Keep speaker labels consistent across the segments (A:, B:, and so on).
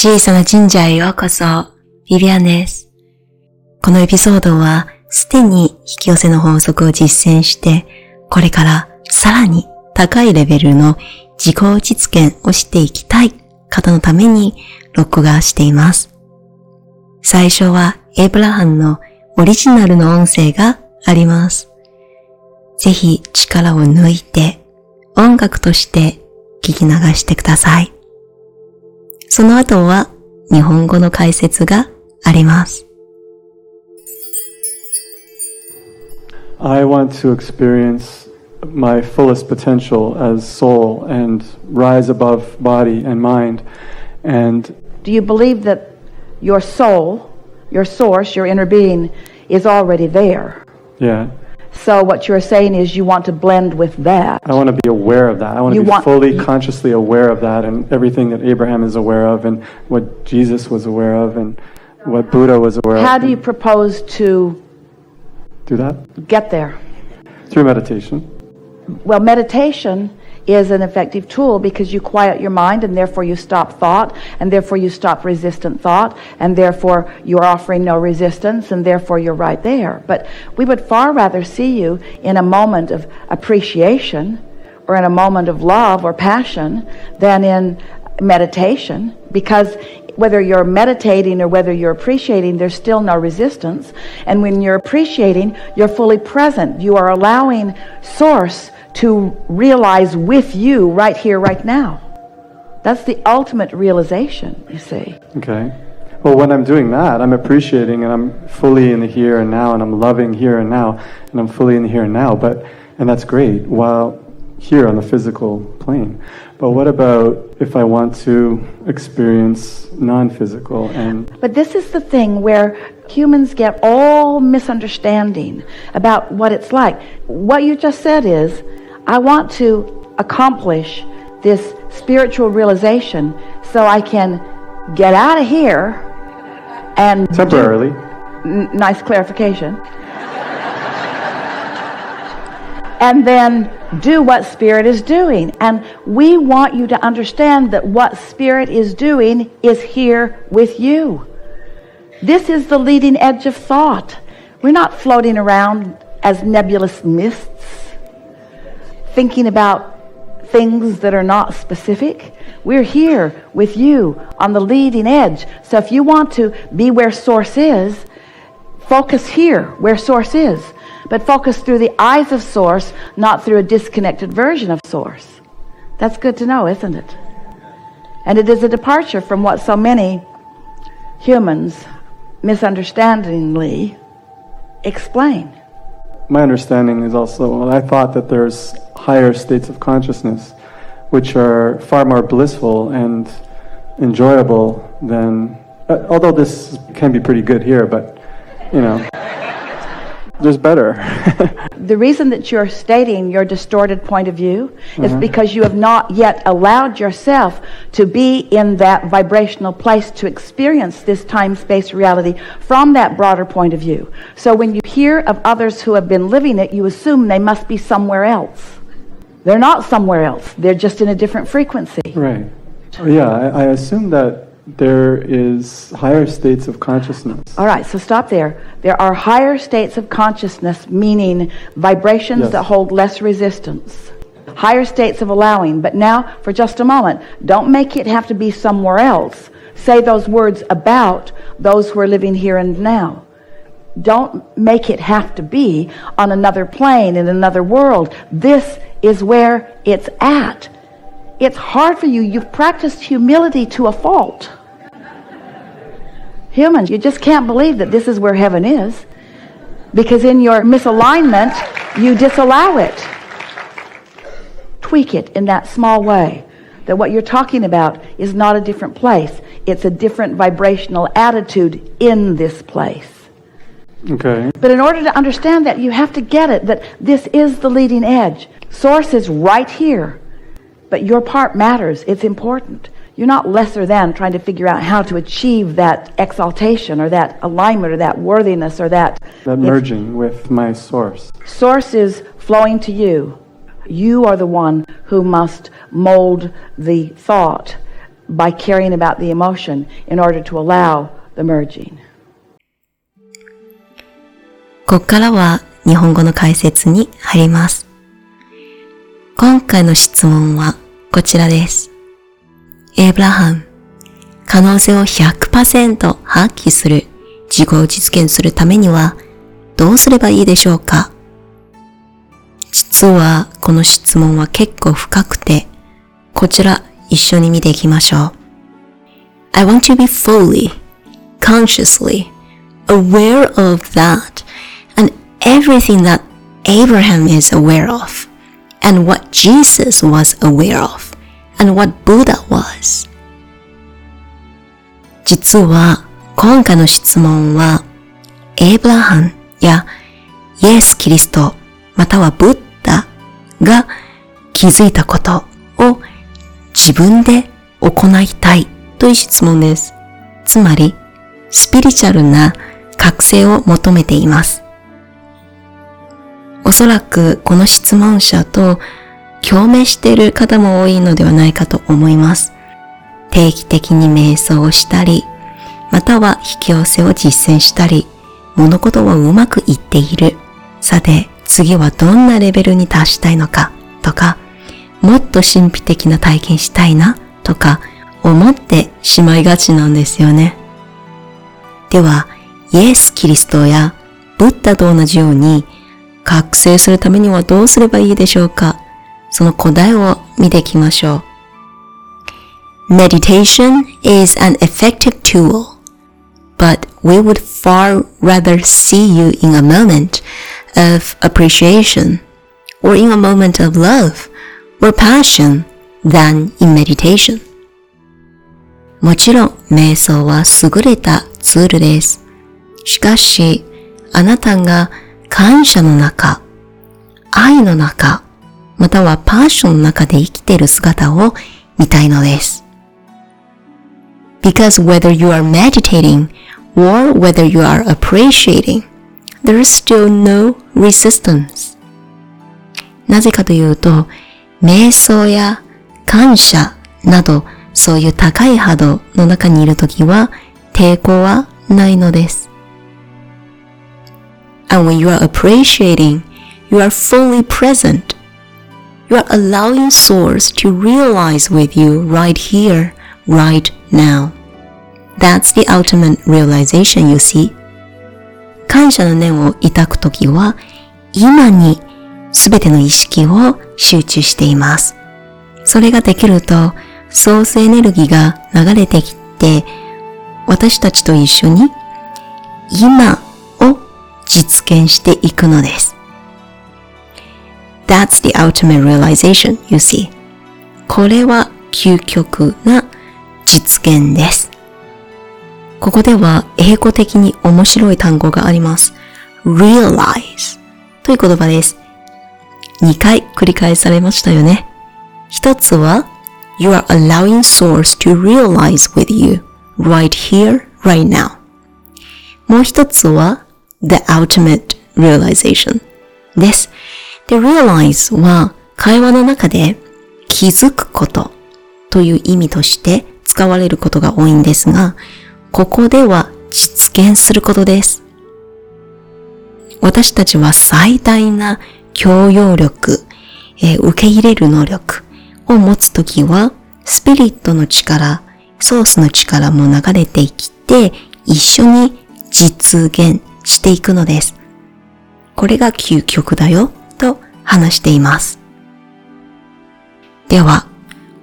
A: 小さな神社へようこそ、ビビアンです。このエピソードは、すでに引き寄せの法則を実践して、これからさらに高いレベルの自己実現をしていきたい方のために録画しています。最初はエブラハムのオリジナルの音声があります。ぜひ力を抜いて音楽として聞き流してください。その後は日本語の解説があります。
B: I want to experience my fullest potential as soul and rise above body and mind. And
C: Do you believe that your soul, your source, your inner being, is already there?
B: yeah,
C: So what you're saying is you want to blend with that.
B: I want to be aware of that. I want
C: You
B: to be
C: want-
B: fully consciously aware of that and everything that Abraham is aware of and what Jesus was aware of and what Buddha was aware of.
C: How
B: of.
C: do you propose to
B: do that?
C: get there?
B: Through meditation.
C: Well, meditation is an effective tool because you quiet your mind and therefore you stop thought and therefore you stop resistant thought and therefore you're offering no resistance and therefore you're right there. But we would far rather see you in a moment of appreciation or in a moment of love or passion than in meditation because whether you're meditating or whether you're appreciating, there's still no resistance. And when you're appreciating, you're fully present. You are allowing Source to realize with you right here, right now. That's the ultimate realization, you see.
B: Okay. Well, when I'm doing that, I'm appreciating and I'm fully in the here and now and I'm loving here and now and I'm fully in the here and now. But, and that's great while here on the physical plane. But what about if I want to experience non physical and
C: But this is the thing where humans get all misunderstanding about what it's like. What you just said is, I want to accomplish this spiritual realization so I can get out of here and
B: temporarily?
C: N- nice clarification. and then do what Spirit is doing. And we want you to understand that what Spirit is doing is here with you. This is the leading edge of thought. We're not floating around as nebulous mists, thinking about things that are not specific. We're here with you on the leading edge. So if you want to be where Source is, focus here where Source is. But focus through the eyes of Source, not through a disconnected version of Source. That's good to know, isn't it? And it is a departure from what so many humans misunderstandingly explain.
B: My understanding is also, well, I thought that there's higher states of consciousness which are far more blissful and enjoyable than, uh, although this can be pretty good here, but, you know, there's better.
C: The reason that you're stating your distorted point of view is mm-hmm. because you have not yet allowed yourself to be in that vibrational place to experience this time space reality from that broader point of view. So when you hear of others who have been living it, you assume they must be somewhere else. They're not somewhere else, they're just in a different frequency.
B: right. Oh, yeah, I, I assume that there is higher states of consciousness.
C: All right, so stop there. There are higher states of consciousness, meaning vibrations
B: Yes.
C: that hold less resistance. Higher states of allowing. But now, for just a moment, don't make it have to be somewhere else. Say those words about those who are living here and now. Don't make it have to be on another plane, in another world. This is where it's at. It's hard for you. You've practiced humility to a fault. Humans, you just can't believe that this is where heaven is because in your misalignment, you disallow it. Tweak it in that small way that what you're talking about is not a different place, it's a different vibrational attitude in this place.
B: Okay.
C: But in order to understand that, you have to get it that this is the leading edge. Source is right here, but your part matters. It's important. You're not lesser than trying to figure out how to achieve that exaltation or that alignment or that worthiness or that.
B: That
C: It's-
B: merging with my source.
C: Source is flowing to you. You are the one who must mold the thought by caring about the emotion in order to allow the merging.
A: ここからは日本語の解説に入ります。今回の質問はこちらです。 エイブラハム、可能性を100%発揮する、自己を実現するためにはどうすればいいでしょうか実はこの質問は結構深くて、こちら一緒に見ていきましょう。I want to be fully, consciously aware of that and everything that Abraham is aware of and what Jesus was aware of and what Buddha was. 実は今回の質問はエイブラハムやイエス・キリストまたはブッダが気づいたことを自分で行いたいという質問です。つまり、スピリチュアルな覚醒を求めています。おそらくこの質問者と共鳴している方も多いのではないかと思います。定期的に瞑想をしたり、または引き寄せを実践したり、物事をうまくいっている。さて、次はどんなレベルに達したいのかとか、もっと神秘的な体験したいなとか思ってしまいがちなんですよね。では、イエス・キリストやブッダと同じように覚醒するためにはどうすればいいでしょうか？その答えを見ていきましょう。Meditation is an effective tool, but we would far rather see you in a moment of appreciation or in a moment of love or passion than in meditation. もちろん瞑想は優れたツールです。しかし、あなたが感謝の中、愛の中、またはパッションの中で生きている姿を見たいのです。Because whether you are meditating or whether you are appreciating, there is still no resistance. なぜかというと、瞑想や感謝などそういう高い波動の中にいるときは抵抗はないのです。And when you are appreciating, you are fully present. You are allowing source to realize with you right here, right now. That's the ultimate realization you see. 感謝の念を抱くときは、今にすべての意識を集中しています。それができると、ソースエネルギーが流れてきて、私たちと一緒に今を実現していくのです。That's the ultimate realization, you see. これは究極な実現です。ここでは英語的に面白い単語があります。realize という言葉です。2回繰り返されましたよね。一つは You are allowing source to realize with you right here, right now. もう一つは the ultimate realization です。で、realize は会話の中で気づくことという意味として使われることが多いんですが、ここでは実現することです。私たちは最大な強要力、えー、受け入れる能力を持つときは、スピリットの力、ソースの力も流れてきて、一緒に実現していくのです。これが究極だよ、話しています。では、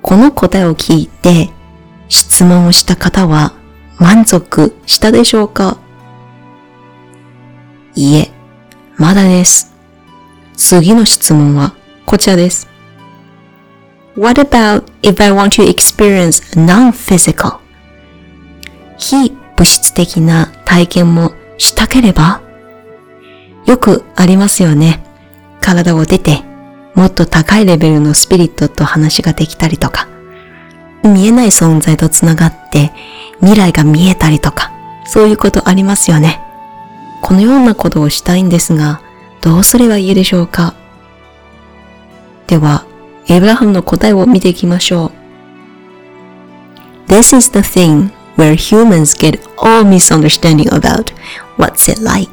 A: この答えを聞いて、質問をした方は満足したでしょうか？いいえ、まだです。次の質問はこちらです。What about if I want to experience non-physical? 非物質的な体験もしたければ？よくありますよね。体を出てもっと高いレベルのスピリットと話ができたりとか、見えない存在とつながって未来が見えたりとか、そういうことありますよね。このようなことをしたいんですが、どうすればいいでしょうか？では、エブラハムの答えを見ていきましょう。this is the thing where humans get all misunderstanding about what's it like.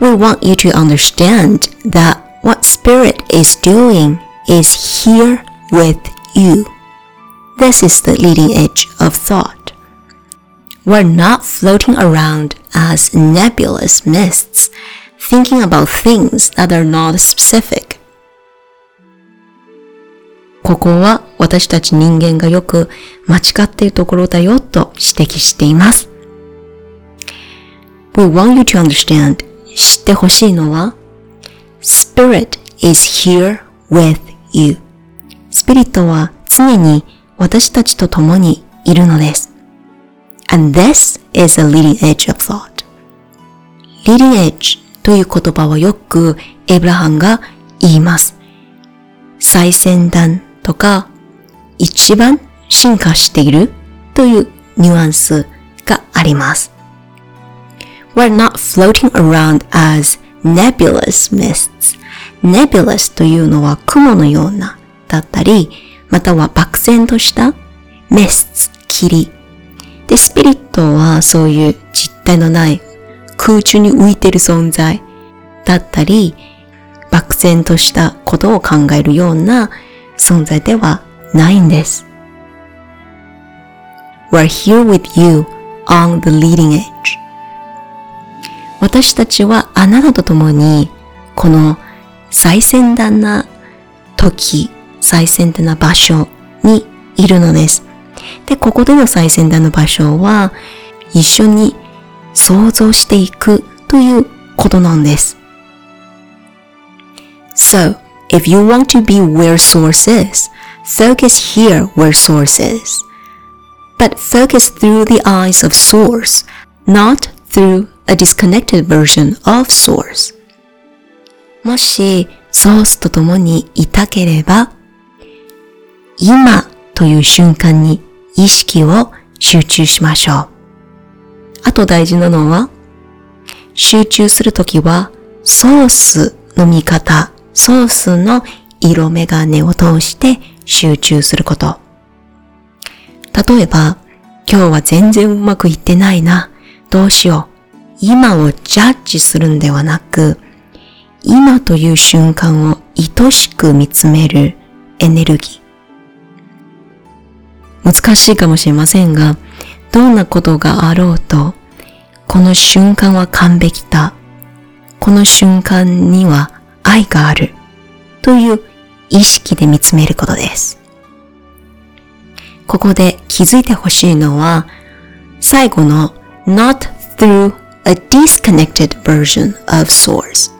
A: We want you to understand that what spirit is doing is here with you. This is the leading edge of thought. We're not floating around as nebulous mists, thinking about things that are not specific. ここは私たち人間がよく間違っているところだよと指摘しています。We want you to understand 知ってほしいのは Spirit is here with you スピリットは常に私たちと共にいるのです。And this is a leading edge of thought. leading edge という言葉はよくエブラハンが言います。最先端とか一番進化しているというニュアンスがあります。We're not floating around as nebulous mists. nebulous というのは雲のようなだったり、または漠然とした mists 霧。で、スピリットはそういう実体のない空中に浮いてる存在だったり、漠然としたことを考えるような存在ではないんです。We're here with you on the leading edge. 私たちはあなたと共にこの最先端な時、最先端な場所にいるのです。で、ここでの最先端の場所は一緒に想像していくということなんです。So, if you want to be where source is, focus here where source is. But focus through the eyes of source, not through a disconnected version of source. もしソースと共にいたければ、今という瞬間に意識を集中しましょう。あと大事なのは、集中するときはソースの見方、ソースの色眼鏡を通して集中すること。例えば、今日は全然うまくいってないな。どうしよう。今をジャッジするんではなく、今という瞬間を愛しく見つめるエネルギー。難しいかもしれませんが、どんなことがあろうと、この瞬間は完璧だ。この瞬間には愛がある。という意識で見つめることです。ここで気づいてほしいのは、最後の not through a disconnected version of source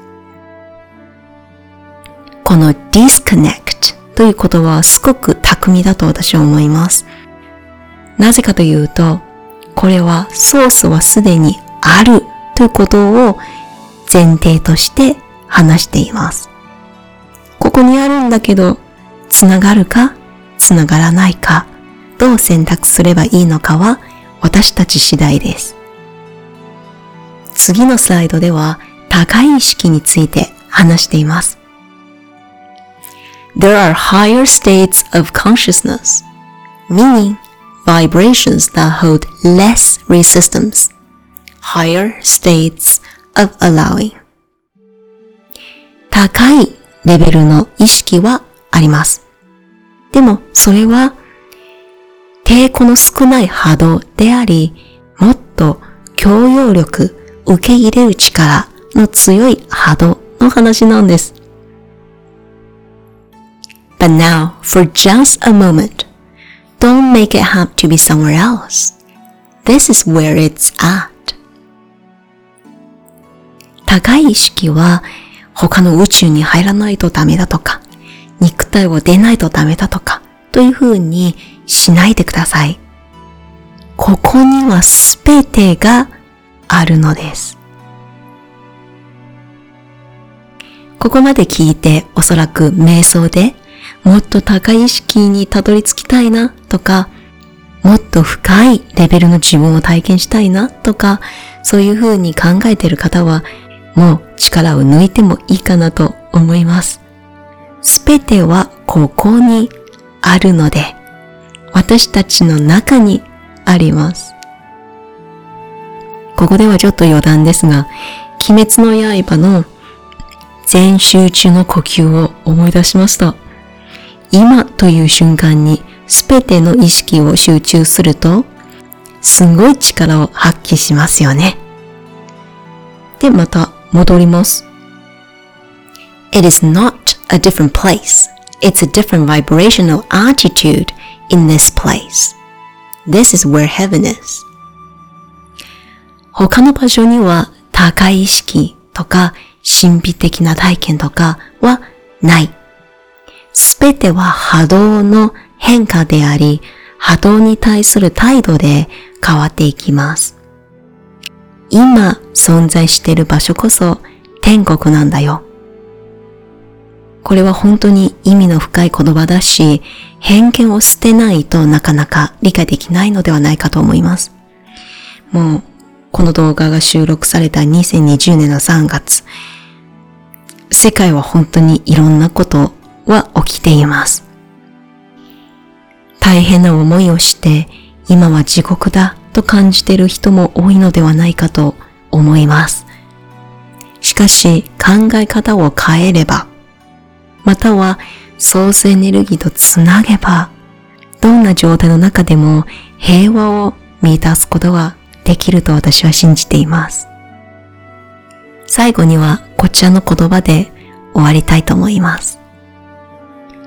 A: この disconnect という言葉はすごく巧みだと私は思います。なぜかというと、これはソースはすでにあるということを前提として話しています。ここにあるんだけど、つながるか、つながらないか、どう選択すればいいのかは私たち次第です。次のスライドでは高い意識について話しています。There are higher states of consciousness, meaning vibrations that hold less resistance, higher states of allowing. 高いレベルの意識はあります。でもそれは抵抗の少ない波動であり、もっと強要力、受け入れる力の強い波動の話なんです。But now, for just a moment, don't make it have to be somewhere else. This is where it's at. 高い意識は他の宇宙に入らないとダメだとか、肉体を出ないとダメだとか、という風にしないでください。ここにはすべてがあるのです。ここまで聞いておそらく瞑想でもっと高い意識にたどり着きたいなとか、もっと深いレベルの自分を体験したいなとか、そういう風に考えている方は、もう力を抜いてもいいかなと思います。すべてはここにあるので、私たちの中にあります。ここではちょっと余談ですが、鬼滅の刃の全集中の呼吸を思い出しました。今という瞬間にすべての意識を集中すると、すんごい力を発揮しますよね。で、また戻ります。It is not a different place. It's a different vibrational attitude in this place. This is where heaven is. 他の場所には高い意識とか神秘的な体験とかはない。すべては波動の変化であり、波動に対する態度で変わっていきます。今存在している場所こそ天国なんだよ。これは本当に意味の深い言葉だし、偏見を捨てないとなかなか理解できないのではないかと思います。もう、この動画が収録された2020年の3月、世界は本当にいろんなことは起きています。大変な思いをして、今は地獄だと感じている人も多いのではないかと思います。しかし考え方を変えれば、またはソースエネルギーとつなげば、どんな状態の中でも平和を見出すことができると私は信じています。最後にはこちらの言葉で終わりたいと思います。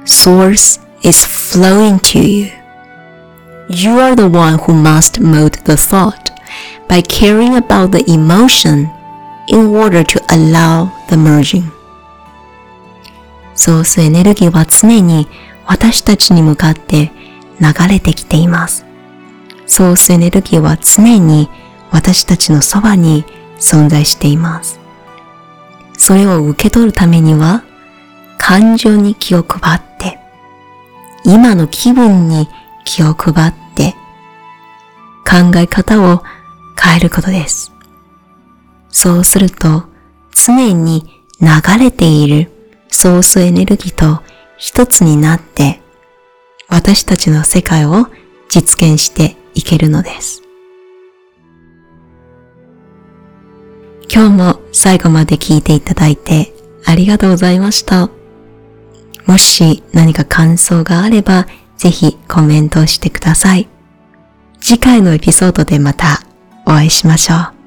A: Source is flowing to you. You are the one who must mold the thought by caring about the emotion in order to allow the merging. ソースエネルギーは常に私たちに向かって流れてきています。ソースエネルギーは常に私たちのそばに存在しています。それを受け取るためには感情に気を配って、今の気分に気を配って、考え方を変えることです。そうすると常に流れているソースエネルギーと一つになって私たちの世界を実現していけるのです。今日も最後まで聞いていただいてありがとうございました。もし何か感想があればぜひコメントをしてください。次回のエピソードでまたお会いしましょう。